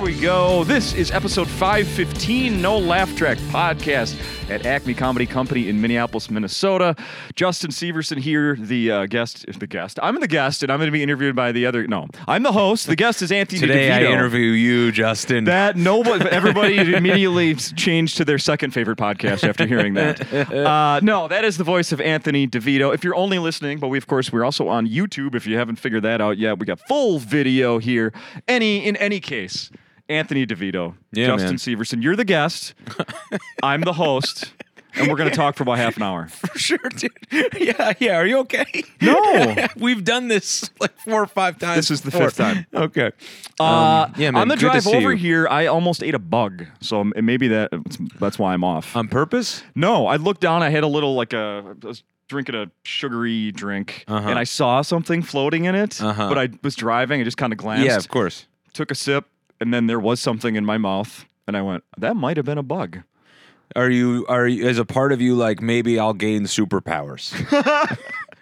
we go. This is episode 515, No Laugh Track podcast at Acme Comedy Company in Minneapolis, Minnesota. Justin Severson here, the uh, guest. The guest. I'm the guest, and I'm going to be interviewed by the other. No, I'm the host. The guest is Anthony DeVito. Today I DeVito. interview you, Justin. That nobody, everybody immediately changed to their second favorite podcast after hearing that. Uh, no, that is the voice of Anthony DeVito. If you're only listening, but we of course we're also on YouTube. If you haven't figured that out yet, we got full video here. Any in any case, Anthony DeVito, Yeah, Justin man. Severson, you're the guest. I'm the host, and we're going to talk for about half an hour. for sure, dude. Yeah, yeah. Are you okay? No. We've done this like four or five times. This is the before. fifth time. Okay. Uh, Um, yeah, man, on the good to drive see over you. here, I almost ate a bug, so maybe that that's why I'm off. On purpose? No, I looked down. I had a little like a. I was drinking a sugary drink, Uh-huh. and I saw something floating in it. Uh-huh. But I was driving. I just kind of glanced. Yeah, of course. Took a sip, and then there was something in my mouth, and I went, "That might have been a bug." Are you are you as a part of you like maybe I'll gain superpowers?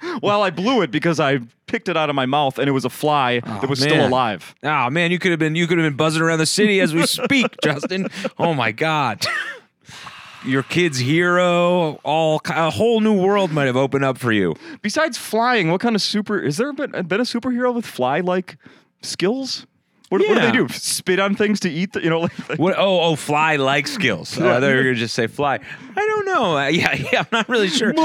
well, I blew it because I picked it out of my mouth, and it was a fly that was still alive. oh man, you could have been you could have been buzzing around the city as we speak, Justin. Oh my god. Your kid's hero, all a whole new world might have opened up for you. Besides flying, what kind of super is there been, been a superhero with fly-like skills? What, what do they do? Spit on things to eat? The, you know, like, like- What? Oh, oh, fly like skills. Oh, I thought you were gonna just say fly. I don't know. Uh, yeah, yeah, I'm not really sure.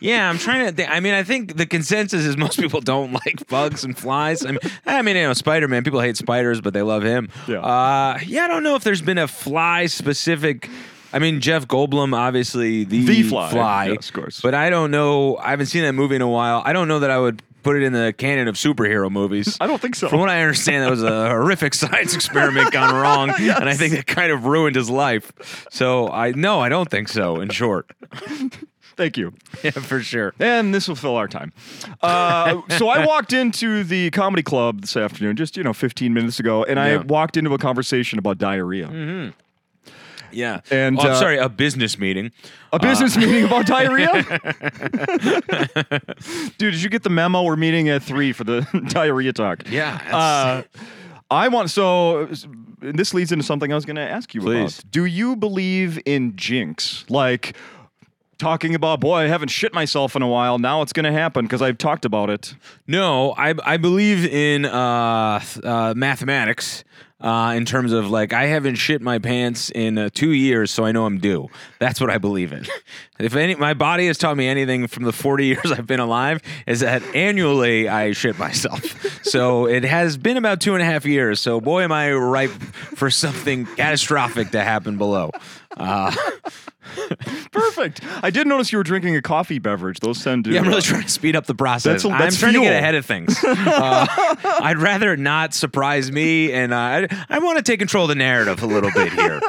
Yeah, I'm trying to. Think. I mean, I think the consensus is most people don't like bugs and flies. I mean, I mean, you know, Spider Man. People hate spiders, but they love him. Yeah. Uh, yeah, I don't know if there's been a fly specific. I mean, Jeff Goldblum, obviously the, The Fly. Yes, of course. But I don't know. I haven't seen that movie in a while. I don't know that I would put it in the canon of superhero movies. I don't think so. From what I understand, that was a horrific science experiment gone wrong, and I think that kind of ruined his life. So I no, I don't think so. In short, Thank you. yeah, for sure. And this will fill our time. Uh, so I walked into the comedy club this afternoon, just you know, 15 minutes ago, and I walked into a conversation about diarrhea. Yeah, And, oh, I'm uh, sorry, a business meeting. A business meeting about diarrhea. Dude, did you get the memo? We're meeting at three for the diarrhea talk. Yeah, Uh, I want so. and This leads into something I was going to ask you Please. about. Do you believe in jinx? Like talking about, boy, I haven't shit myself in a while. Now it's going to happen because I've talked about it. No, I I believe in uh, uh, mathematics. Uh, in terms of like, I haven't shit my pants in uh, two years, so I know I'm due. That's what I believe in. if any, my body has taught me anything from the 40 years I've been alive, is that annually I shit myself. so it has been about two and a half years. So boy, am I ripe for something catastrophic to happen below. Uh, Perfect. I did notice you were drinking a coffee beverage. Those tend to. Yeah, I'm really uh, trying to speed up the process. That's a- that's I'm trying to get ahead of things. Uh, I'd rather not surprise me, and uh, I, I want to take control of the narrative a little bit here.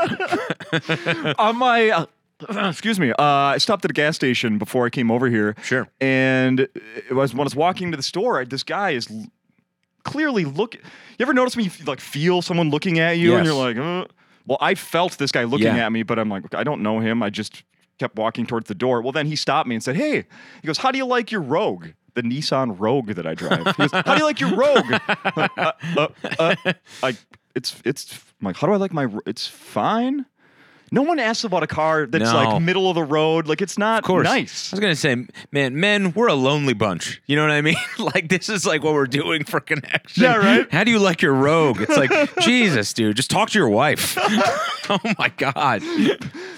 on my uh, excuse me uh, i stopped at a gas station before i came over here Sure. and it was when i was walking to the store this guy is l- clearly look you ever notice when you f- like feel someone looking at you and Yes. you're like uh? Well i felt this guy looking Yeah. at me but i'm like i don't know him i just kept walking towards the door well then he stopped me and said hey he goes how do you like your rogue the Nissan Rogue that I drive. He goes, How do you like your Rogue? uh, uh, uh, I, it's it's I'm like, how do I like my? It's fine. No one asks about a car that's No. like middle of the road. Like it's not Of course. nice. I was gonna say, man, men, we're a lonely bunch. You know what I mean? like this is like what we're doing for connection. Yeah, right? How do you like your rogue? It's like Jesus, dude. Just talk to your wife. oh my god.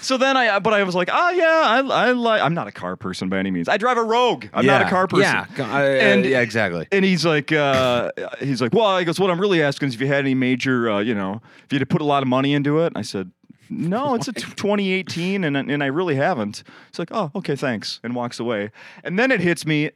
So then I, but I was like, ah, yeah, I, I like. I'm not a car person by any means. I drive a Rogue. I'm not a Yeah. car person. Yeah. Uh, And- yeah. Exactly. And he's like, uh, he's like, well, he goes, what I'm really asking is if you had any major, uh, you know, if you had to put a lot of money into it. And I said, no, it's a t- 2018, and and I really haven't. It's like, oh, okay, thanks, and walks away. And then it hits me.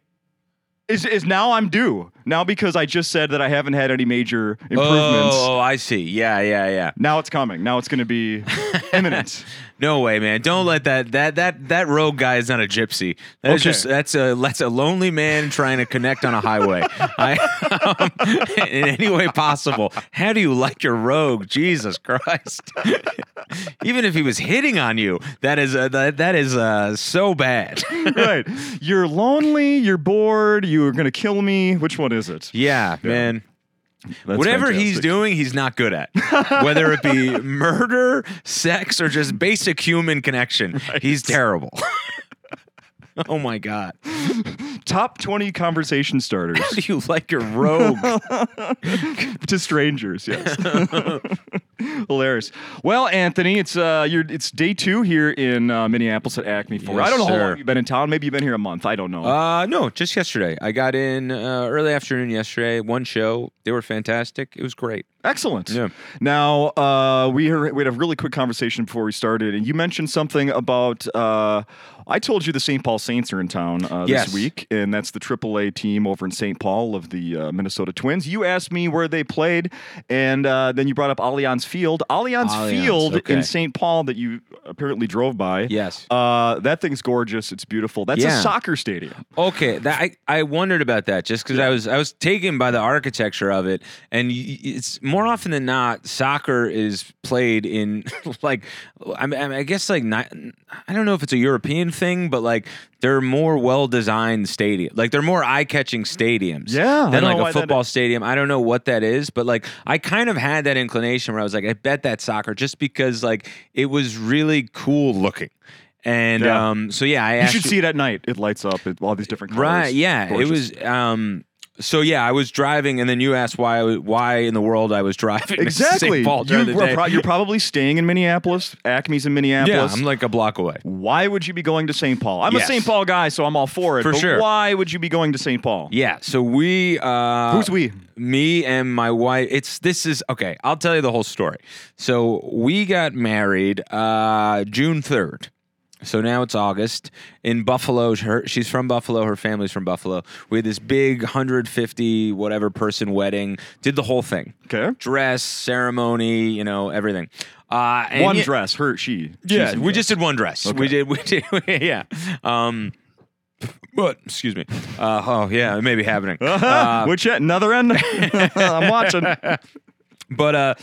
Is, is now I'm due now because I just said that I haven't had any major improvements. Oh, I see. Yeah, yeah, yeah. Now it's coming. Now it's going to be imminent. No way, man! Don't let that that that that rogue guy is not a gypsy. That's Okay. just that's a that's a lonely man trying to connect on a highway. I, um, in any way possible. How do you like your rogue? Jesus Christ! Even if he was hitting on you, that is uh, that that is uh, so bad. right. You're lonely. You're bored. You're going to kill me. Which one is it? yeah, man. That's Whatever he's doing, he's not good at. Whether it be murder, sex, or just basic human connection, he's terrible. oh my god! Top 20 conversation starters How do you like your rogue? to strangers, yes. Hilarious. Well, Anthony, it's uh, you're, it's day two here in uh, Minneapolis at Acme for. Yes, I don't know how sir. long you've been in town. Maybe you've been here a month. I don't know. Uh, no, just yesterday. I got in uh, early afternoon yesterday. One show. They were fantastic. It was great. Excellent. Yeah. Now uh, we heard, we had a really quick conversation before we started, and you mentioned something about. Uh, I told you the St. Paul Saints are in town uh, this Yes. week, and that's the AAA team over in St. Paul of the uh, Minnesota Twins. You asked me where they played, and uh, then you brought up Allianz Field. Allianz, Allianz, Field okay. in St. Paul that you apparently drove by. Yes. Uh, that thing's gorgeous. It's beautiful. That's a soccer stadium. Okay, that I, I wondered about that just because I was I was taken by the architecture of it, and it's more often than not soccer is played in like I, mean, I guess like not, I don't know if it's a European thing, but like they're more well designed stadium, like they're more eye catching stadiums, Yeah, than like a football stadium. I don't know what that is, but like I kind of had that inclination where I was like, I bet that soccer, just because like it was really cool looking. And Yeah. um, so yeah, I You should see it at night. It lights up. It, all these different colors. Right. Yeah. Gorgeous. It was. Um. So yeah, I was driving, and then you asked why. Was- Why in the world I was driving? Exactly. St. Paul during you the day. Pro- you're probably staying in Minneapolis. Acme's in Minneapolis. yeah. I'm like a block away. why would you be going to St. Paul? I'm Yes. a St. Paul guy, so I'm all for it. For but sure. Why would you be going to St. Paul? Yeah. So we. Uh, Who's we? Me and my wife. It's this is okay. I'll tell you the whole story. So we got married uh, June third. So now it's August in Buffalo. Her, she's from Buffalo. Her family's from Buffalo. We had this big 150 whatever person wedding. Did the whole thing. Okay. dress, ceremony, you know, everything. Uh, and One yeah- dress. Her. She. Yeah, we dress. just did one dress. We did. We did. yeah. Um, but excuse me. Uh, oh yeah, it may be happening. Uh, Which end? Another end? I'm watching. but uh,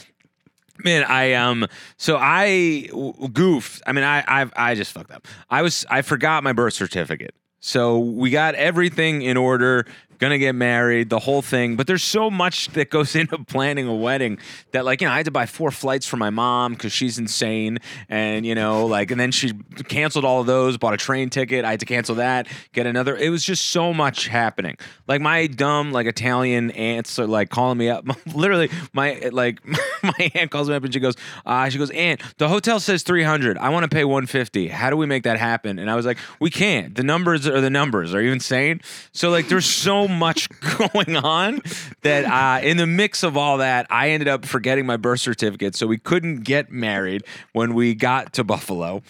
man, I um, so I goofed. I mean, I I've, I just fucked up. I was I forgot my birth certificate. So we got everything in order. Gonna get married, the whole thing. But there's so much that goes into planning a wedding that, like, you know, I had to buy four flights for my mom because she's insane, and you know, like, and then she canceled all of those, bought a train ticket. I had to cancel that, get another. It was just so much happening. Like my dumb, like Italian aunts are like calling me up. Literally, my like my aunt calls me up and she goes, uh, she goes, Aunt, the hotel says 300. I want to pay 150. How do we make that happen? And I was like, we can't. The numbers are the numbers. Are you insane? So like, there's so much going on that uh, in the mix of all that, I ended up forgetting my birth certificate, so we couldn't get married when we got to Buffalo,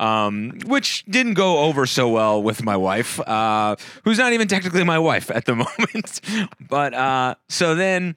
um, which didn't go over so well with my wife, uh, who's not even technically my wife at the moment. but uh, so then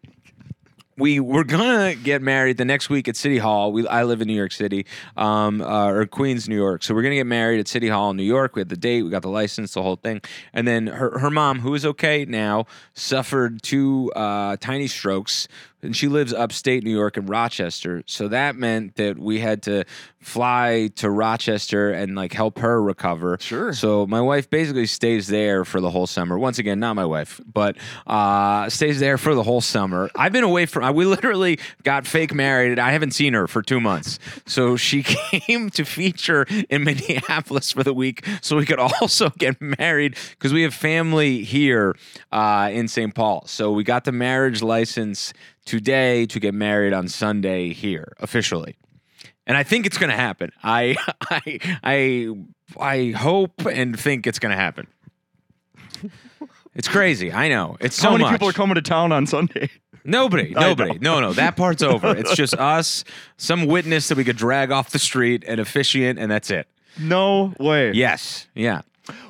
we were gonna get married the next week at City Hall. We I live in New York City, um, uh, or Queens, New York. So we're gonna get married at City Hall in New York. We had the date, we got the license, the whole thing. And then her her mom, who is okay now, suffered two uh, tiny strokes, and she lives upstate New York in Rochester. So that meant that we had to fly to Rochester and like help her recover. Sure. So my wife basically stays there for the whole summer. Once again, not my wife, but uh, stays there for the whole summer. I've been away from. We literally got fake married. I haven't seen her for two months. So she came to feature in Minneapolis for the week, so we could also get married because we have family here uh, in St. Paul. So we got the marriage license today to get married on Sunday here officially and I think it's going to happen. I I I I hope and think it's going to happen. It's crazy. I know. It's so How many much. people are coming to town on Sunday? Nobody. Nobody. No, no. That part's over. It's just us, some witness that we could drag off the street, an officiant, and that's it. No way. Yes. Yeah.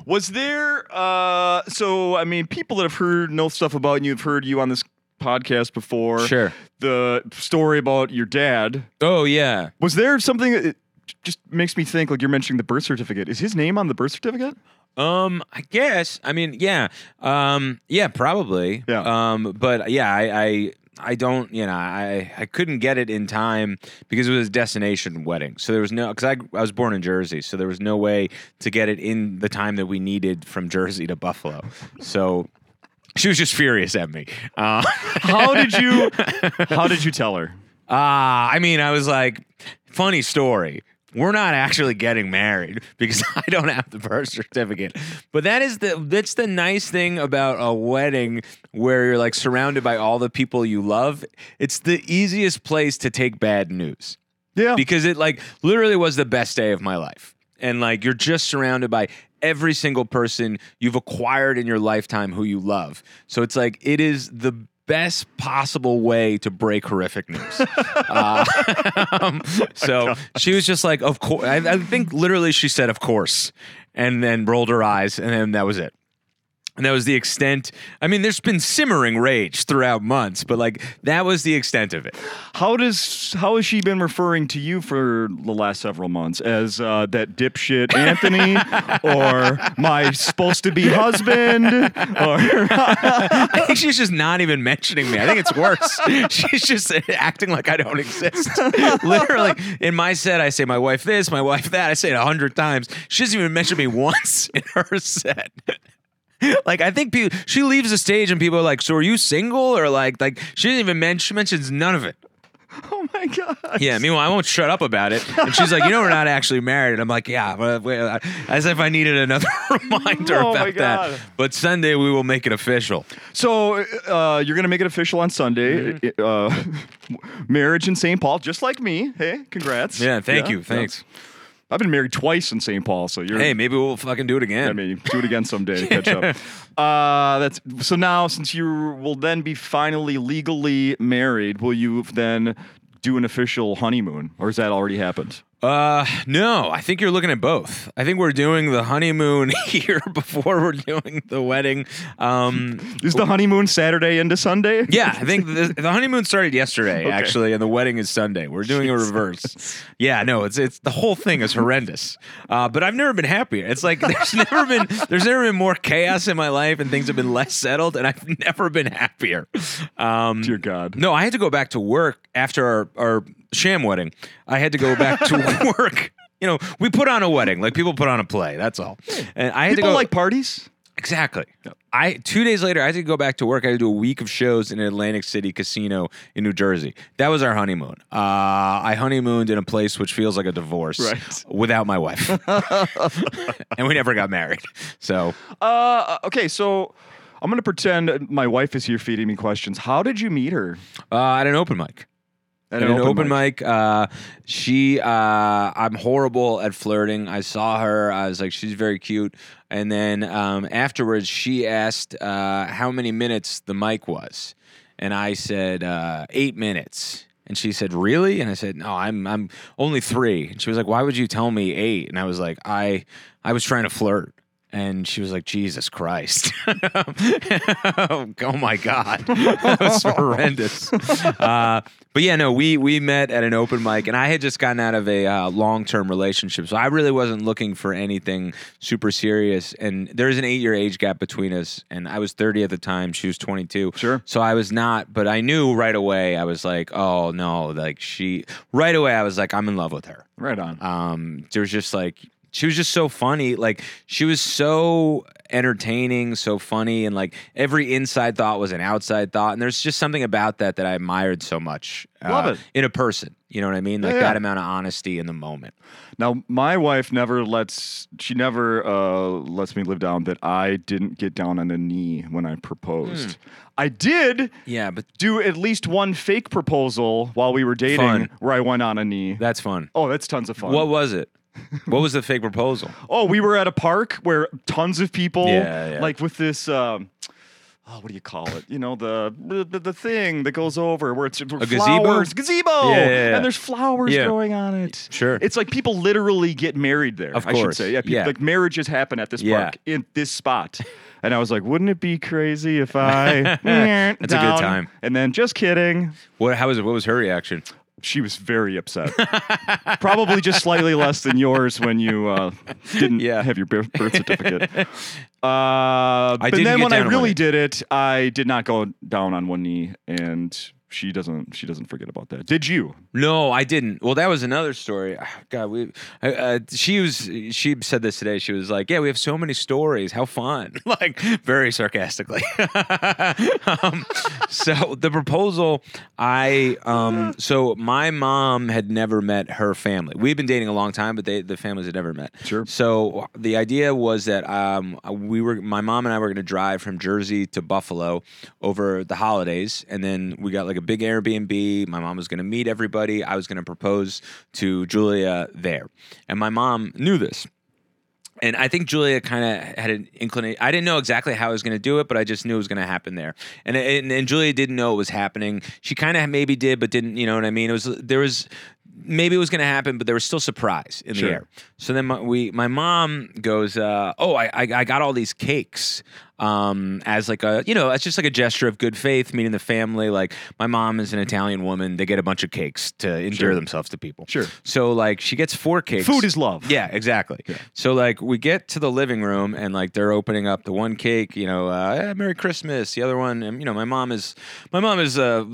Was there? Uh, so I mean, people that have heard know stuff about you have heard you on this podcast before. Sure. The story about your dad. Oh yeah. Was there something? that just makes me think. Like you're mentioning the birth certificate. Is his name on the birth certificate? Um, I guess. I mean, yeah. Um, yeah, probably. Yeah. Um, but yeah, I, I, I don't. You know, I, I couldn't get it in time because it was a destination wedding. So there was no because I, I was born in Jersey, so there was no way to get it in the time that we needed from Jersey to Buffalo. So She was just furious at me. Uh, How did you? How did you tell her? Uh, I mean, I was like, funny story. We're not actually getting married because I don't have the birth certificate. But that is the that's the nice thing about a wedding where you're like surrounded by all the people you love. It's the easiest place to take bad news Yeah. because it like literally was the best day of my life. And like you're just surrounded by every single person you've acquired in your lifetime who you love. So it's like it is the best possible way to break horrific news. uh, um, so she was just like, of course. I, I think literally she said, of course, and then rolled her eyes, and then that was it. And that was the extent. I mean, there's been simmering rage throughout months, but like that was the extent of it. How does how has she been referring to you for the last several months as uh, that dipshit Anthony or my supposed to be husband or I think she's just not even mentioning me. I think it's worse. she's just acting like I don't exist. Literally, in my set, I say my wife this, my wife that. I say it a hundred times. She doesn't even mention me once in her set. like I think people, she leaves the stage and people are like, "So are you single?" Or like, like she didn't even mention. She mentions none of it. oh my god Yeah. Meanwhile, I won't shut up about it. And she's like, "You know, we're not actually married." And I'm like, "Yeah," but- but- as if I needed another reminder Oh about that. But Sunday we will make it official. So uh, you're gonna make it official on Sunday. Mm-hmm. Uh, marriage in St. Paul, just like me. Hey, congrats. Yeah, thank you, thanks. I've been married twice in St. Paul, so you're. Hey, maybe we'll fucking do it again. I mean, do it again someday. Catch up. Uh, that's so now since you will then be finally legally married, will you then do an official honeymoon, or has that already happened? Uh, no, I think you're looking at both. I think we're doing the honeymoon here before we're doing the wedding. Um, Is the honeymoon Saturday into Sunday? yeah, I think the, the honeymoon started yesterday Okay. actually, and the wedding is Sunday. We're doing a reverse. Yeah, no, it's it's the whole thing is horrendous. Uh, but I've never been happier. It's like there's never been there's never been more chaos in my life, and things have been less settled, and I've never been happier. Um, Dear God. No, I had to go back to work after our, our sham wedding. I had to go back to work. You know, we put on a wedding, like people put on a play. That's all. And I had People to go like parties. exactly. I two days later, I had to go back to work. I had to do a week of shows in an Atlantic City casino in New Jersey. That was our honeymoon. Uh, I honeymooned in a place which feels like a divorce, Right. without my wife, and we never got married. So Uh, okay, so I'm gonna pretend my wife is here feeding me questions. How did you meet her? uh, at an open mic. At At an open, mic, uh, she, uh, I'm horrible at flirting. I saw her. I was like, she's very cute. And then um, afterwards, she asked uh, how many minutes the mic was, and I said uh, eight minutes. And she said, "Really?" And I said, "No, I'm I'm only three. And she was like, "Why would you tell me eight? And I was like, "I I was trying to flirt." And she was like, Jesus Christ. oh my God. that was horrendous. Uh, but yeah, no, we we met at an open mic, and I had just gotten out of a uh, long term relationship. So I really wasn't looking for anything super serious. And there's an eight year age gap between us. And I was 30 at the time, she was 22. Sure. So I was not, but I knew right away, I was like, oh no, like she, right away, I was like, I'm in love with her Right on. um there was just like she was just so funny like she was so entertaining so funny and like every inside thought was an outside thought and there's just something about that that i admired so much uh, Love it. in a person you know what i mean like Yeah, that amount of honesty in the moment Now, my wife never lets she never uh, lets me live down that I didn't get down on a knee when I proposed. Hmm. I did yeah but do at least one fake proposal while we were dating Fun. where I went on a knee. that's fun oh, that's tons of fun. what was it what was the fake proposal oh, we were at a park where tons of people Yeah, yeah. like with this um Oh, what do you call it? You know the the, the thing that goes over where it's gazebo? flowers, gazebo, Yeah, yeah, and there's flowers growing on it. Sure. it's like people literally get married there. Of I should course. say, yeah, people, Yeah. like marriages happen at this park in this spot. And I was like, wouldn't it be crazy if I? That's a good time. And then, just kidding. what how was it what was her reaction She was very upset. Probably just slightly less than yours when you uh, didn't Yeah. have your birth certificate. Uh, but didn't then get when I down on one really did it, I did not go down on one knee, and she doesn't she doesn't forget about that. Did you? No, I didn't. Well, that was another story. Ah, God, we. Uh, uh, she was. She said this today. She was like, "Yeah, we have so many stories. How fun!" like very sarcastically. um, so the proposal, I. Um, so my mom had never met her family. We've been dating a long time, but they the families had never met. Sure. So the idea was that um, we were my mom and I were going to drive from Jersey to Buffalo over the holidays, and then we got like a big Airbnb. My mom was going to meet everybody. I was going to propose to Julia there, and my mom knew this. And I think Julia kind of had an inclination. I didn't know exactly how I was going to do it, but I just knew it was going to happen there. And, and and Julia didn't know it was happening. She kind of maybe did, but didn't. You know what I mean? It was there was maybe it was going to happen, but there was still surprise in Sure. the air. So then my, we, my mom goes, uh, "Oh, I, I, I got all these cakes um, as like a, you know, it's just like a gesture of good faith, meeting the family. Like my mom is an Italian woman; they get a bunch of cakes to endear Sure. themselves to people. Sure. So like she gets four cakes. Food is love. Yeah, exactly. yeah. So like we get to the living room and like they're opening up the one cake, you know, uh, "Yeah, Merry Christmas. The other one, and you know, my mom is my mom is uh,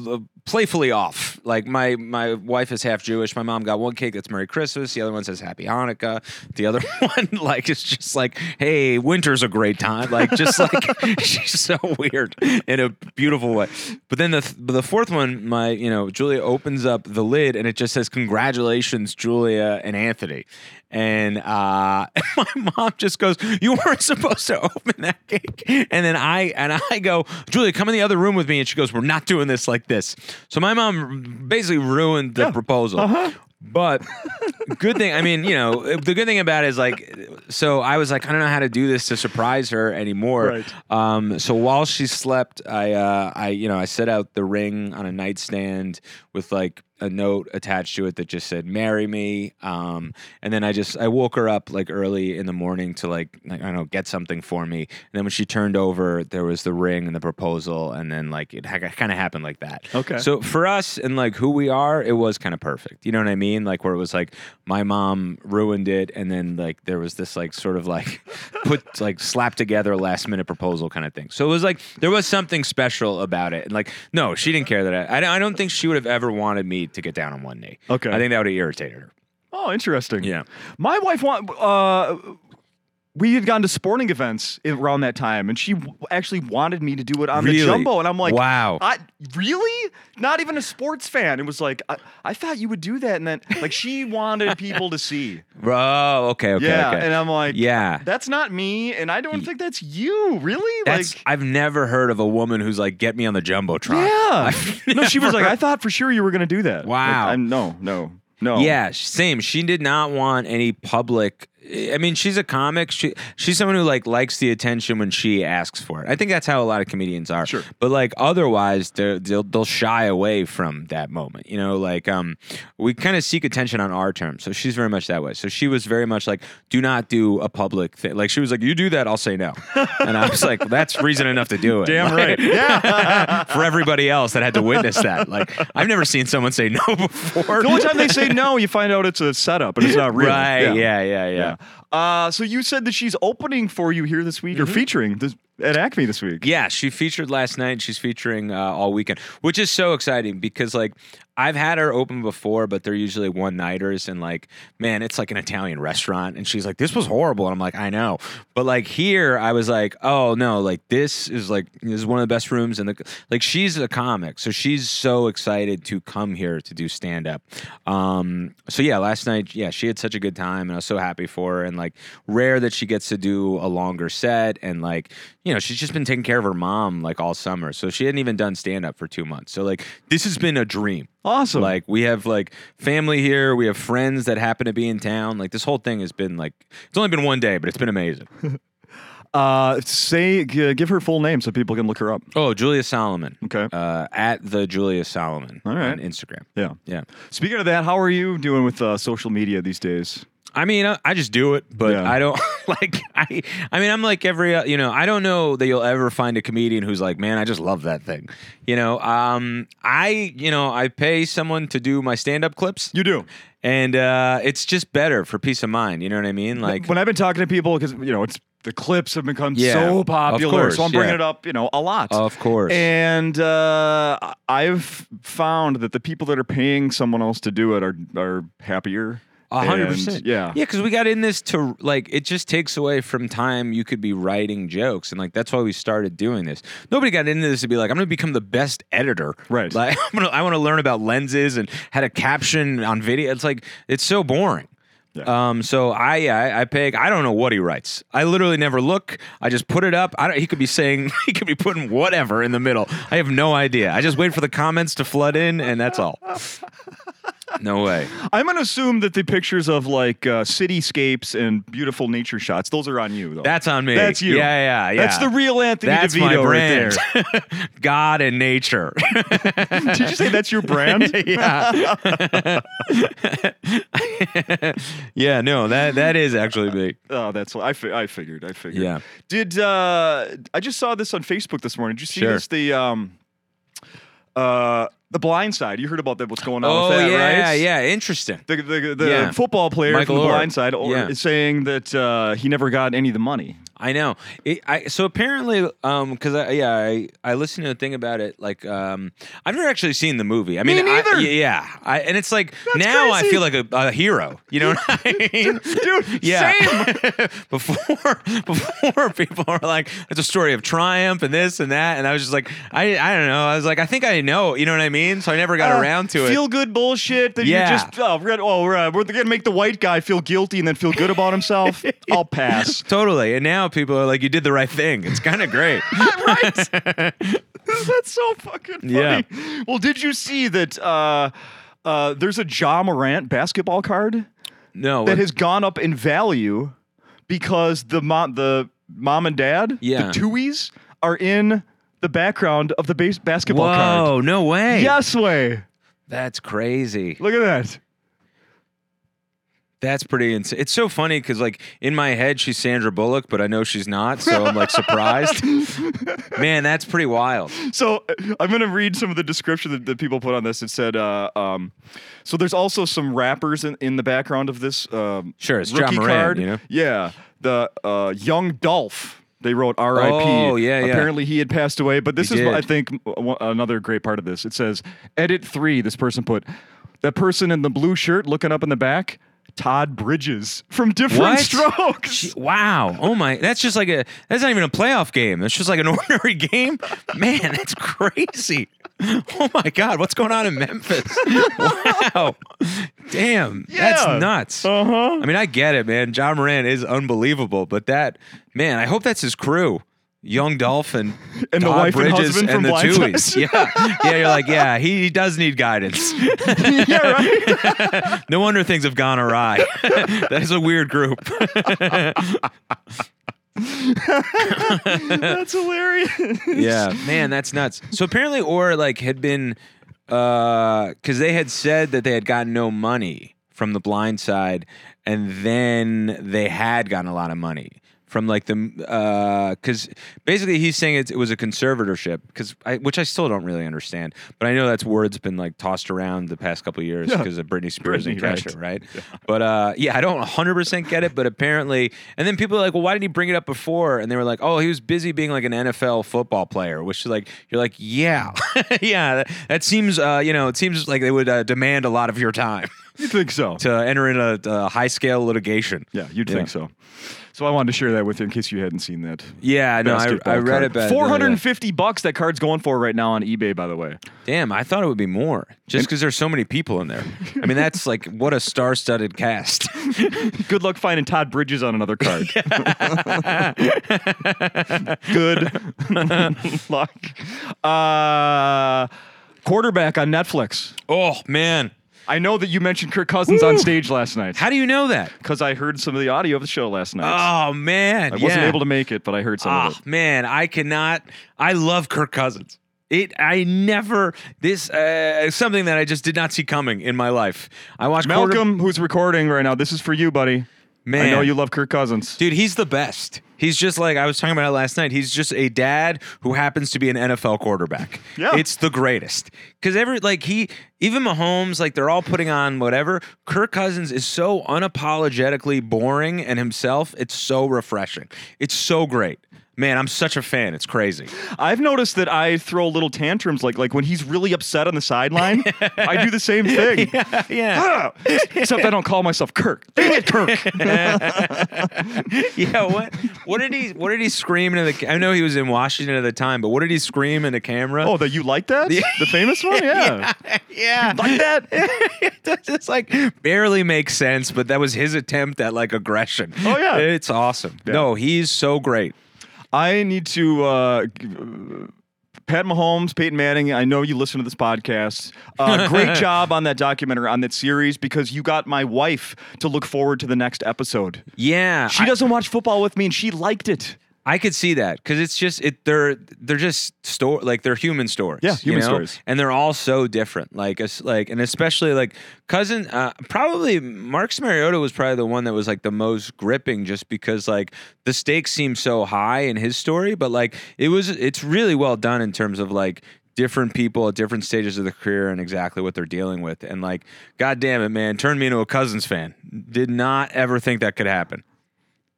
playfully off. Like my my wife is half Jewish. My mom got one cake that's Merry Christmas. The other one says Happy Hanukkah. The other one like it's just like, hey, winter's a great time. Like just like she's so weird in a beautiful way. But then the th- the fourth one, my you know, Julia opens up the lid and it just says congratulations, Julia and Anthony. And uh, my mom just goes, "You weren't supposed to open that cake." And then I and I go, "Julia, come in the other room with me." And she goes, "We're not doing this like this." So my mom basically ruined the proposal. Uh-huh. But good thing, I mean, you know, the good thing about it is like, so I was like, I don't know how to do this to surprise her anymore. Right. Um, so while she slept, I, uh, I, you know, I set out the ring on a nightstand with like a note attached to it that just said "Marry me." Um, and then I just I woke her up like early in the morning to like, like I don't know get something for me. And then when she turned over, there was the ring and the proposal, and then like it ha- kind of happened like that. Okay. So for us and like who we are, it was kind of perfect. You know what I mean? Like where it was like my mom ruined it, and then like there was this like sort of like put like slapped together last minute proposal kind of thing. So it was like there was something special about it. And like no, she didn't care that I I don't, I don't think she would have ever wanted me to get down on one knee. Okay. I think that would have irritated her. Oh, interesting. Yeah. My wife want uh we had gone to sporting events around that time, and she w- actually wanted me to do it on Really? the jumbo, and I'm like, Wow. I really not even a sports fan. It was like I, I thought you would do that, and then like she wanted people to see. Oh, okay, okay, yeah, okay. and I'm like, Yeah. that's not me, and I don't think that's you. Really, That's like. I've never heard of a woman who's like, "Get me on the jumbotron." Yeah. I've No, she was never- like, I thought for sure you were going to do that. Like, Wow. I'm, no, no, no. Yeah, same. She did not want any public. I mean, she's a comic. She she's someone who like likes the attention when she asks for it. I think that's how a lot of comedians are. Sure. But like otherwise, they'll they'll shy away from that moment. You know, like um, we kind of seek attention on our terms. So she's very much that way. So she was very much like, do not do a public thing. Like she was like, you do that, I'll say no. and I was like, that's reason enough to do it. Damn Like, right. Yeah. for everybody else that had to witness that. Like I've never seen someone say no before. the only time they say no, you find out it's a setup and it's not real. Right. Yeah. Yeah. Yeah. Yeah. Uh, so you said that she's opening for you here this week, or featuring this, at Acme this week. Mm-hmm. Yeah, she featured last night. She's featuring uh, all weekend, which is so exciting because like I've had her open before, but they're usually one nighters, and like man, it's like an Italian restaurant, and she's like, "This was horrible," and I'm like, "I know," but like here, I was like, "Oh no, like this is like this is one of the best rooms," and like she's a comic, so she's so excited to come here to do stand up. Um, so yeah, last night, yeah, she had such a good time, and I was so happy for her, and like rare that she gets to do a longer set, and like you know, she's just been taking care of her mom like all summer. So she hadn't even done stand up for two months. So like this has been a dream. Awesome. Like we have like family here, we have friends that happen to be in town. Like this whole thing has been like it's only been one day, but it's been amazing. uh, say, g- give her full name so people can look her up. Oh, Julia Solomon. Okay. Uh, at the Julia Solomon All right. on Instagram. Yeah. Yeah. Speaking of that, how are you doing with uh, social media these days? I mean, I, I just do it, but Yeah. I don't like. I, I mean, I'm like every, uh, you know, I don't know that you'll ever find a comedian who's like, man, I just love that thing. You know, um, I, you know, I pay someone to do my stand-up clips, You do. and uh, it's just better for peace of mind. You know what I mean? Like, when I've been talking to people, because you know it's the clips have become Yeah, so popular. course, so I'm bringing yeah. it up, you know, a lot. Of course. And uh, I've found that the people that are paying someone else to do it are are happier. A hundred percent. Yeah. Yeah, because we got in this to like it just takes away from time you could be writing jokes, and like that's why we started doing this. Nobody got into this to be like, I'm gonna become the best editor. Right. Like I'm gonna I want to learn about lenses and how to caption on video. It's like it's so boring. Yeah. Um, so I, I, I peg. I don't know what he writes. I literally never look. I just put it up. I don't, he could be saying, he could be putting whatever in the middle. I have no idea. I just wait for the comments to flood in, and that's all. No way. I'm gonna assume that the pictures of like uh, cityscapes and beautiful nature shots, those are on you though. That's on me. That's you. Yeah, yeah, yeah. That's the real Anthony That's DeVito my right brand. there. God and nature. Did you say that's your brand? yeah. yeah, no, that that is actually me. Oh, that's I, fi- I figured. I figured. Yeah. Did uh, I just saw this on Facebook this morning? Did you see Sure. this? The um, uh, the Blind Side. You heard about that? What's going on Oh with that? yeah, right? yeah, interesting. The the, the Yeah. football player Michael from the. Blind Side Yeah. is saying that uh, he never got any of the money. I know. It, I so apparently, um, because I yeah, I I listened to a thing about it. Like, um, I've never actually seen the movie. I Me mean, I- neither. yeah, I, and it's like That's now I feel like a, a hero. You know what I mean? Dude, Yeah. same. before before people are like, it's a story of triumph and this and that, and I was just like, I I don't know. I was like, I think I know. You know what I mean? So I never got Uh, around to it. Feel good bullshit that Yeah. you just oh we're gonna, oh we're, uh, we're gonna make the white guy feel guilty and then feel good about himself. I'll pass. Totally. And now people are like, you did the right thing. It's kind of great. right? That's so fucking funny. Yeah. Well, did you see that uh, uh, there's a Ja Morant basketball card No. that what- has gone up in value because the mom, the mom and dad, Yeah. the Tuohys, are in the background of the base basketball card. Whoa, no way. Yes way. That's crazy. Look at that. That's pretty insane. It's so funny because, like, in my head, she's Sandra Bullock, but I know she's not. So I'm like surprised. Man, that's pretty wild. So uh, I'm gonna read some of the description that, that people put on this. It said, uh, um, so there's also some rappers in, in the background of this. Um, Sure, it's Ja rookie Morant, card. you know? Yeah, the uh, young Dolph. They wrote R.I.P. Oh, yeah, yeah. Apparently he had passed away, but this He is did. I think m- one- another great part of this. It says, edit three. This person put that person in the blue shirt looking up in the back. Todd Bridges from Diff'rent What? Strokes. She- wow. Oh my. That's just like a. That's not even a playoff game. That's just like an ordinary game. Man, that's crazy. Oh my God. What's going on in Memphis? Wow. Damn. Yeah. That's nuts. Uh huh. I mean, I get it, man. Ja Morant is unbelievable, but that man, I hope that's his crew. Young Dolphin And the Todd wife and Bridges husband from the. Tuohys. Yeah, yeah. You're like, yeah, he, he does need guidance. yeah, right. No wonder things have gone awry. that is a weird group. That's hilarious. yeah, man, that's nuts. So apparently, or like had been, uh, because they had said that they had gotten no money from the blind side, and then they had gotten a lot of money from like the because basically he's saying it, it was a conservatorship because I which I still don't really understand, but I know that's word's been like tossed around the past couple of years Yeah. because of Britney Spears and Britney, right. Kesha, right? But uh, yeah, I don't 100 percent get it, but apparently, and then people are like, well, why didn't he bring it up before? And they were like, oh, he was busy being like an NFL football player, which is like you're like, yeah, yeah, that, that seems uh, you know, it seems like they would uh, demand a lot of your time You think so? to enter in a, a high scale litigation. Yeah, you'd Yeah. think so. So I wanted to share that with you in case you hadn't seen that. Yeah, no, I, I read card. it. Hundred and fifty bucks. That card's going for right now on eBay. By the way. Damn, I thought it would be more, just because there's so many people in there. I mean, that's like what a star-studded cast. Good luck finding Todd Bridges on another card. Good luck. Uh, quarterback on Netflix. oh man, I know that you mentioned Kirk Cousins on stage last night how do you know that? because I heard some of the audio of the show last night. Oh man, I wasn't yeah. able to make it, but I heard some Ah, of it. Oh, man, I cannot. I love Kirk Cousins. It. I never. This uh, something that I just did not see coming in my life. I watched quarter- Malcolm, who's recording right now, this is for you, buddy. Man. I know you love Kirk Cousins. Dude, he's the best. He's just like I was talking about it last night. He's just a dad who happens to be an NFL quarterback. Yeah. it's the greatest. Because every like he, even Mahomes, like they're all putting on whatever. Kirk Cousins is so unapologetically boring and himself. It's so refreshing. It's so great. Man, I'm such a fan. It's crazy. I've noticed that I throw little tantrums, like like when he's really upset on the sideline. I do the same thing. yeah. Ah! Except I don't call myself Kirk. Dang it, Kirk. yeah. What? What did he? What did he scream into the? I know he was in Washington at the time, but what did he scream into camera? Oh, that you like that? The famous one? Yeah. yeah. Like that? it just like barely makes sense, but that was his attempt at like aggression. Oh, yeah. it's awesome. No, he's so great. I need to. Uh, Pat Mahomes, Peyton Manning. I know you listen to this podcast. Uh, great job on that documentary, on that series, because you got my wife to look forward to the next episode. Yeah, She I, doesn't watch football with me, and she liked it. I could see that because it's just it. They're they're just store like they're human stories. Yeah, you human know? stories. and they're all so different. Like us, like and especially like cousin. Uh, probably Marcus Mariota was probably the one that was like the most gripping, just because like the stakes seem so high in his story, but like it was. It's really well done in terms of like different people at different stages of the career and exactly what they're dealing with. And like, god damn it, man, turned me into a Cousins fan. Did not ever think that could happen.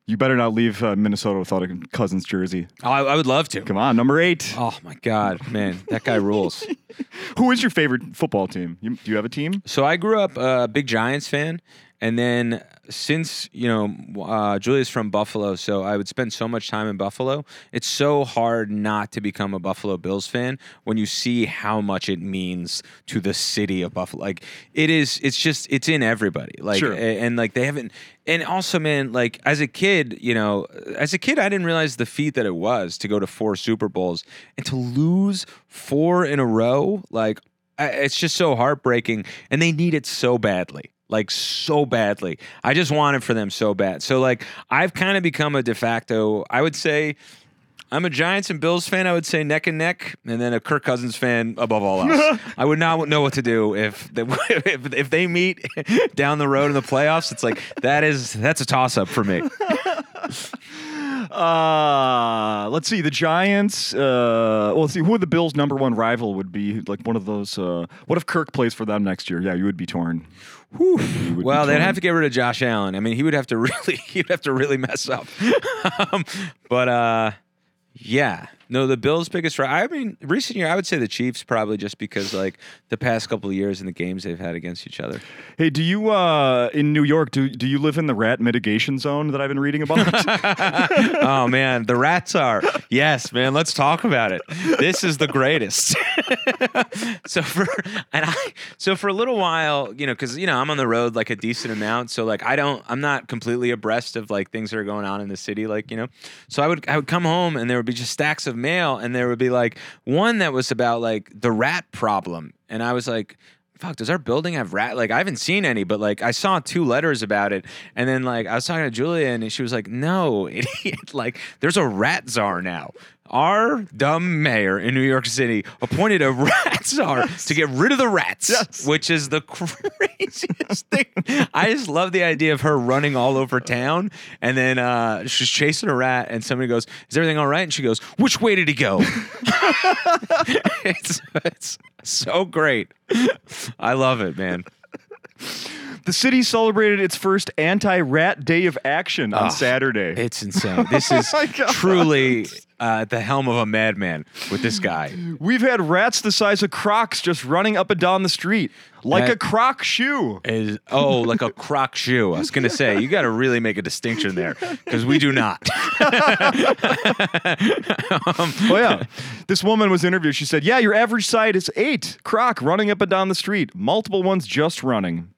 You better not leave uh, Minnesota without a Cousins jersey. Oh, I, I would love to. Come on, number eight. Oh my god, man, that guy rules. Who is your favorite football team? You, do you have a team? So I grew up a big Giants fan, and then since you know uh, Julia's from Buffalo, so I would spend so much time in Buffalo. It's so hard not to become a Buffalo Bills fan when you see how much it means to the city of Buffalo. Like it is, it's just it's in everybody. Like Sure. a- and like they haven't. And also, man, like as a kid, you know, as a kid, I didn't realize the feat that it was to go to four Super Bowls and to lose four in a row. Like it's just so heartbreaking and they need it so badly like so badly i just want it for them so bad so like i've kind of become a de facto i would say i'm a giants and bills fan i would say neck and neck and then a kirk cousins fan above all else i would not know what to do if they, if, if they meet down the road in the playoffs it's like that is that's a toss-up for me Uh, let's see. The Giants. Uh, well, let's see who the Bills' number one rival would be. Like one of those. Uh, what if Kirk plays for them next year? Yeah, you would be torn. Well, they'd have to get rid of Josh Allen. I mean, he would have to really, he'd have to really mess up. um, but uh, yeah, no, the Bills' biggest. ri- I mean, recent year, I would say the Chiefs probably just because like the past couple of years and the games they've had against each other. Hey, do you uh, in New York? Do do you live in the rat mitigation zone that I've been reading about? oh man, the rats are yes, man. Let's talk about it. This is the greatest. so for and I so for a little while, you know, because you know I'm on the road like a decent amount, so like I don't, I'm not completely abreast of like things that are going on in the city, like you know. So I would I would come home and there would be just stacks of mail, and there would be like one that was about like the rat problem, and I was like fuck, does our building have rat? Like, I haven't seen any, but like, I saw two letters about it. And then, like, I was talking to Julia and she was like, no, idiot. Like, there's a rat czar now. Our dumb mayor in New York City appointed a rat czar to get rid of the rats, Yes. which is the craziest thing. I just love the idea of her running all over town and then uh, she's chasing a rat and somebody goes, Is everything all right? And she goes, Which way did he go? it's, it's so great. I love it, man. The city celebrated its first anti-rat day of action on Oh, Saturday. It's insane. This is my truly uh, at the helm of a madman with this guy. We've had rats the size of crocs just running up and down the street like That- a croc shoe. Is oh, like a croc shoe. I was gonna say you got to really make a distinction there because we do not. Oh yeah, this woman was interviewed. She said, "Yeah, your average size is eight croc running up and down the street. Multiple ones just running,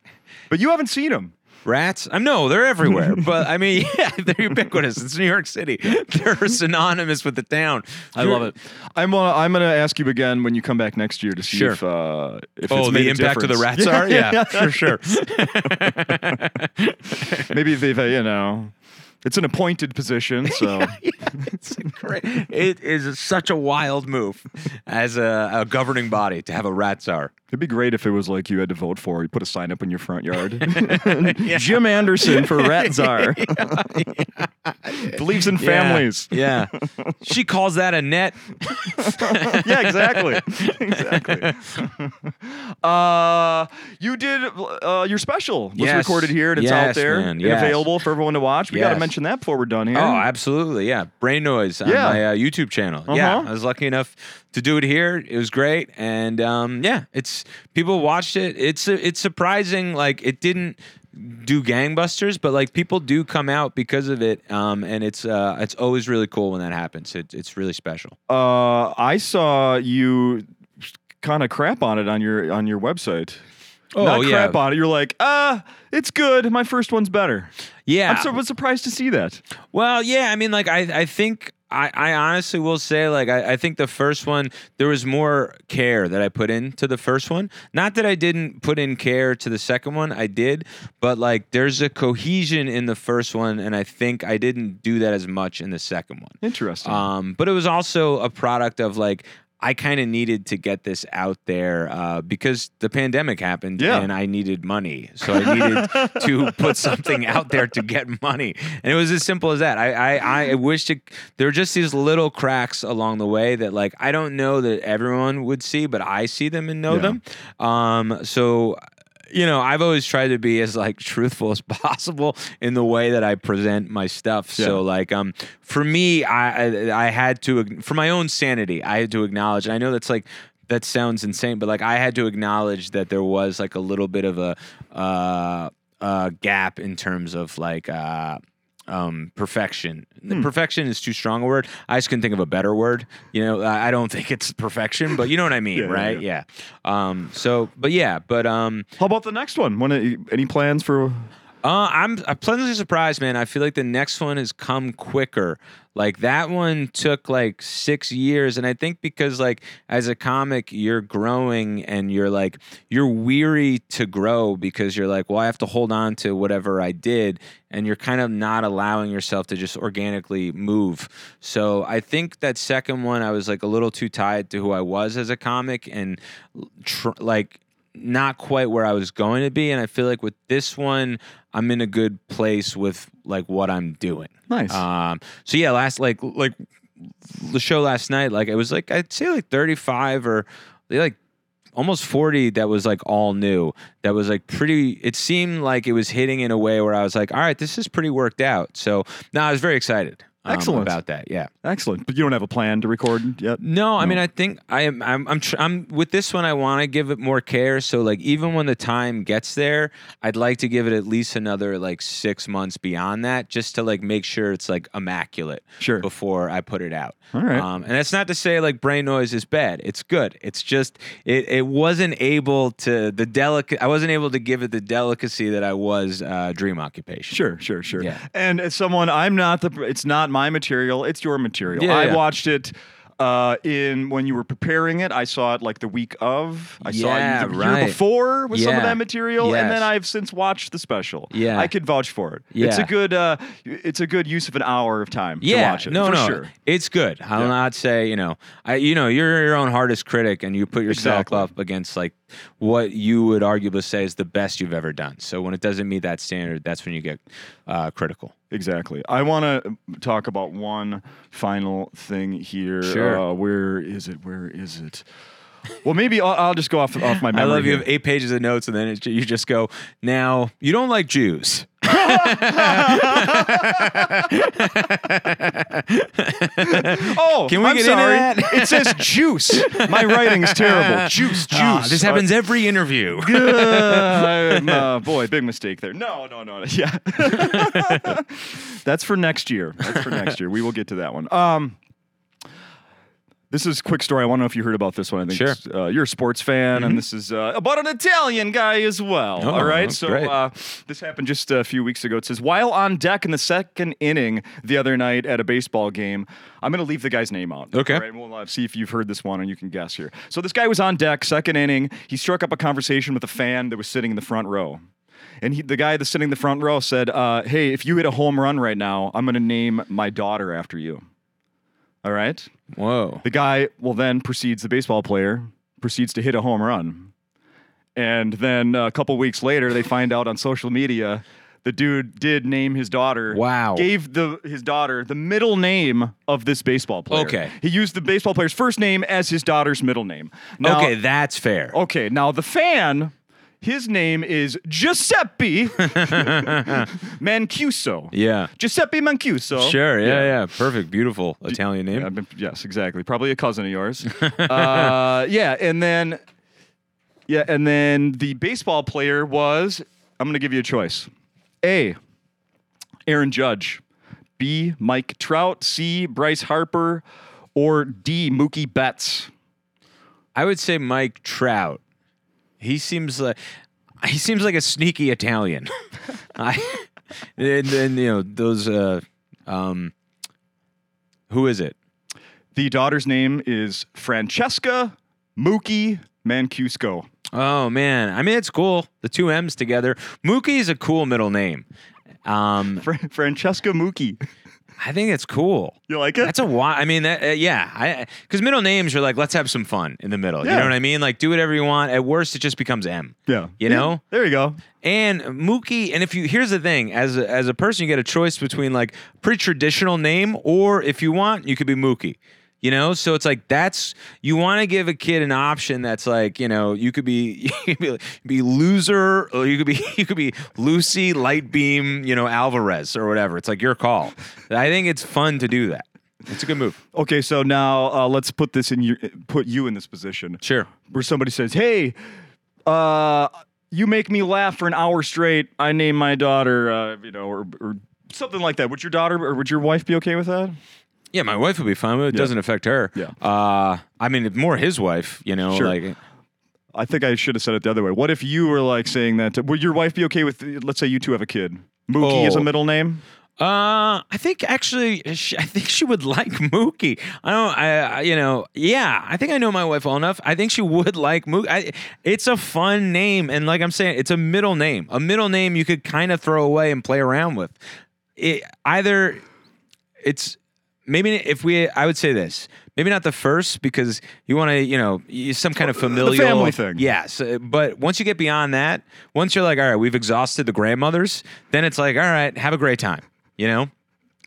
but you haven't seen them." Rats? I'm no, they're everywhere, but I mean, yeah, they're ubiquitous. It's New York City. They're synonymous with the town. I love it. I'm uh, I'm gonna ask you again when you come back next year to see Sure. if uh, if Oh, it's the a impact of the difference. rats are? Yeah, for sure. Maybe they've uh, you know, it's an appointed position, so it's great. It is such a wild move as a, a governing body to have a rat czar. It'd be great if it was like you had to vote for. You put a sign up in your front yard. Jim Anderson for Rat Czar. Believes in families. Yeah. she calls that a net. yeah, exactly. exactly. Uh, you did uh, your special was Yes. recorded here and it's Yes, out there man. and Yes. available for everyone to watch. We got to Yes. mention that before we're done here. Oh, absolutely. Yeah. Brain noise on Yeah. my uh, YouTube channel. Yeah. Uh-huh. I was lucky enough to do it here. It was great. And um, yeah, it's people watched it. It's it's surprising. Like it didn't do gangbusters, but like people do come out because of it. Um, and it's uh, it's always really cool when that happens. It, it's really special. Uh, I saw you kind of crap on it on your on your website. Oh, Not yeah. crap on it. You're like, ah, it's good. My first one's better. Yeah. I'm so was surprised to see that. Well, yeah, I mean, like I, I think I, I honestly will say, like I, I think the first one there was more care that I put into the first one. Not that I didn't put in care to the second one, I did, but like there's a cohesion in the first one, and I think I didn't do that as much in the second one. Interesting. Um, but it was also a product of like I kind of needed to get this out there uh, because the pandemic happened Yeah. and I needed money, so I needed to put something out there to get money, and it was as simple as that. I I, I wish to, there were just these little cracks along the way that like I don't know that everyone would see, but I see them and know Yeah. them. Um, so you know, I've always tried to be as like truthful as possible in the way that I present my stuff. So like um for me I I, I had to for my own sanity, I had to acknowledge. and I know that's like that sounds insane, but like I had to acknowledge that there was like a little bit of a uh uh gap in terms of like uh um, perfection. Hmm. Perfection is too strong a word. I just couldn't think of a better word. You know, I I don't think it's perfection, but you know what I mean, Yeah, yeah, right? Yeah. Um. So, but yeah, but um. How about the next one? When any plans for? Uh, I'm, I'm pleasantly surprised, man. I feel like the next one has come quicker. Like that one took like six years, and I think because like as a comic, you're growing and you're like you're weary to grow because you're like, well, I have to hold on to whatever I did, and you're kind of not allowing yourself to just organically move. So I think that second one, I was like a little too tied to who I was as a comic, and tr- like not quite where I was going to be. And I feel like with this one, I'm in a good place with like what I'm doing. Nice. Um, so yeah, last like like the show last night, like it was like I'd say like 35 or like almost 40 that was like all new. That was like pretty. It seemed like it was hitting in a way where I was like, all right, this is pretty worked out. So no, I was very excited. Um, Excellent. about that. Yeah. Excellent. But you don't have a plan to record yet. No, I No. mean, I think I am. I'm. I'm. Tr- I'm with this one. I want to give it more care. So, like, even when the time gets there, I'd like to give it at least another like six months beyond that, just to like make sure it's like immaculate Sure. before I put it out. All right. Um, and that's not to say like brain noise is bad. It's good. It's just it. It wasn't able to the delicate. I wasn't able to give it the delicacy that I was uh, Dream Occupation. Sure, sure, sure. Yeah. And as someone, I'm not the. It's not my material. It's your material. Yeah, I yeah. watched it. Uh, in when you were preparing it, I saw it like the week of. I saw Yeah, it the right. year before with some of that material, and then I've since watched the special. Yeah. I could vouch for it. it's a good. Uh, it's a good use of an hour of time yeah, to watch it. no, for no, sure. it's good. I'll Yeah. not say you know, I you know, you're your own hardest critic, and you put yourself Exactly. up against like what you would arguably say is the best you've ever done. So when it doesn't meet that standard, that's when you get uh, critical. Exactly. I want to talk about one final thing here. Sure. Uh, where is it? Where is it? Well, maybe I'll, I'll just go off off my memory. I love you here. have eight pages of notes, and then it, you just go. Now you don't like Jews. Oh, Can we I'm get into sorry. that? it says juice. My writing's terrible. Juice, juice. Ah, this happens every interview. Uh, uh, boy, big mistake there. No, no, no. Yeah. That's for next year. That's for next year. We will get to that one. Um, this is a quick story. I want to know if you heard about this one. I think Sure. uh, you're a sports fan, and this is uh, about an Italian guy as well. Oh, all right. So uh, this happened just a few weeks ago. It says while on deck in the second inning the other night at a baseball game. I'm going to leave the guy's name out. Okay. All right, we'll uh, see if you've heard this one and you can guess here. So this guy was on deck, second inning. He struck up a conversation with a fan that was sitting in the front row. And he, the guy that's sitting in the front row said, uh, Hey, if you hit a home run right now, I'm going to name my daughter after you. All right. Whoa. The guy, well, then proceeds, the baseball player proceeds to hit a home run. And then uh, a couple weeks later, they find out on social media the dude did name his daughter. Wow. Gave the his daughter the middle name of this baseball player. Okay. He used the baseball player's first name as his daughter's middle name. Now- okay, that's fair. Okay, now the fan, his name is Giuseppe Mancuso. Yeah. Giuseppe Mancuso. Sure. Yeah, yeah. Perfect. Beautiful Italian name. Yeah, but- yes, exactly. Probably a cousin of yours. uh, yeah, and then yeah, and then the baseball player was I'm going to give you a choice. A. Aaron Judge. B. Mike Trout. C. Bryce Harper. Or D. Mookie Betts. I would say Mike Trout. He seems like he seems like a sneaky Italian. I and then you know those uh um who is it? The daughter's name is Francesca Mookie Mancuso. Oh man, I mean it's cool. The two M's together. Mookie is a cool middle name. Um, Fra- Francesca Mookie. I think it's cool. You like it? That's a why. I mean, that, uh, yeah, I because middle names are like let's have some fun in the middle. Yeah. You know what I mean? Like do whatever you want. At worst, it just becomes M. yeah. You Yeah, know? There you go. And Mookie, and if you here's the thing, as a, as a person, you get a choice between like pretty traditional name, or if you want, you could be Mookie. You know, so it's like that's you want to give a kid an option that's like you know you could be you could be, be loser or you could be you could be Lucy Lightbeam you know Alvarez or whatever. It's like your call. I think it's fun to do that. It's a good move. Okay, so now uh, let's put this in your put you in this position Sure. where somebody says, "Hey, uh, you make me laugh for an hour straight. I name my daughter, uh, you know, or, or something like that. Would your daughter or would your wife be okay with that? Yeah, my wife would be fine with it. It Yeah. doesn't affect her. Yeah. Uh, I mean, more his wife. You know, Sure. like I think I should have said it the other way. What if you were like saying that? Would your wife be okay with? Let's say you two have a kid. Mookie is a Oh. middle name. Uh, I think actually, sh I think she would like Mookie. I don't, I, I, you know, yeah, I think I know my wife well enough. I think she would like Mookie. I, it's a fun name, and like I'm saying, it's a middle name. A middle name you could kind of throw away and play around with. It, either it's maybe if we, I would say this. Maybe not the first because you want to, you know, some kind of familial family thing. Yes, uh, but once you get beyond that, once you're like, all right, we've exhausted the grandmothers, then it's like, all right, have a great time, you know?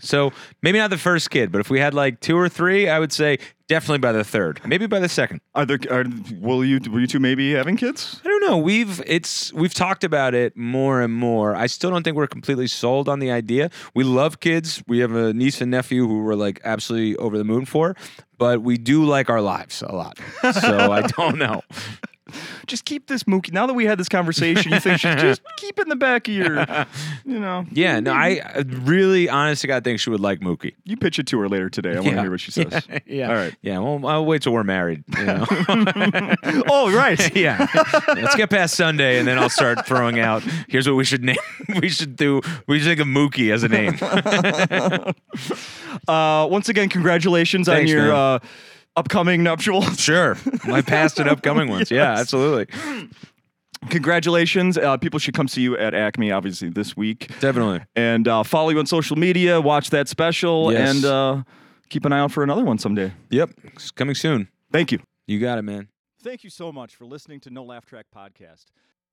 So maybe not the first kid, but if we had like two or three, I would say definitely by the third, maybe by the second. Are there? Are, will you? Will you two maybe having kids? I don't know. We've it's we've talked about it more and more. I still don't think we're completely sold on the idea. We love kids. We have a niece and nephew who we're like absolutely over the moon for, but we do like our lives a lot. So I don't know. Just keep this Mookie. Now that we had this conversation, you think just keep it in the back of your, you know. Yeah, no, I I really, honest to God, think she would like Mookie. You pitch it to her later today. I want to hear what she says. yeah. All right. Yeah. Well, I'll wait till we're married. You know? oh, right. yeah. Let's get past Sunday, and then I'll start throwing out. Here's what we should name. We should do. We should think of Mookie as a name. Uh, once again, congratulations on your man. uh, upcoming nuptials. Sure. My past and upcoming ones. Yeah, absolutely. Congratulations. Uh, people should come see you at Acme, obviously, this week. Definitely. And uh, follow you on social media, watch that special, Yes. and uh, keep an eye out for another one someday. Yep. It's coming soon. Thank you. You got it, man. Thank you so much for listening to No Laugh Track Podcast,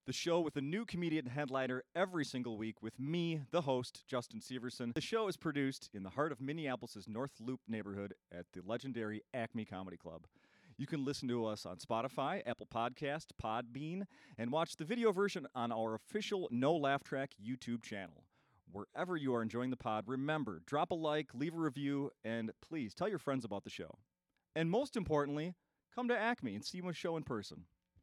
the show with a new comedian headliner every single week with me, the host, Justin Severson. The show is produced in the heart of Minneapolis' North Loop neighborhood at the legendary Acme Comedy Club. You can listen to us on Spotify, Apple Podcast, Podbean, and watch the video version on our official No Laugh Track YouTube channel. Wherever you are enjoying the pod, remember, drop a like, leave a review, and please tell your friends about the show. And most importantly, come to Acme and see my show in person.